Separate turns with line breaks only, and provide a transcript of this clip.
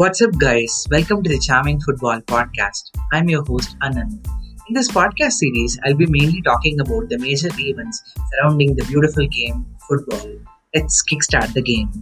What's up, guys? Welcome to the Charming Football Podcast. I'm your host, Anand. In this podcast series, I'll be mainly talking about the major events surrounding the beautiful game, football. Let's kickstart the game.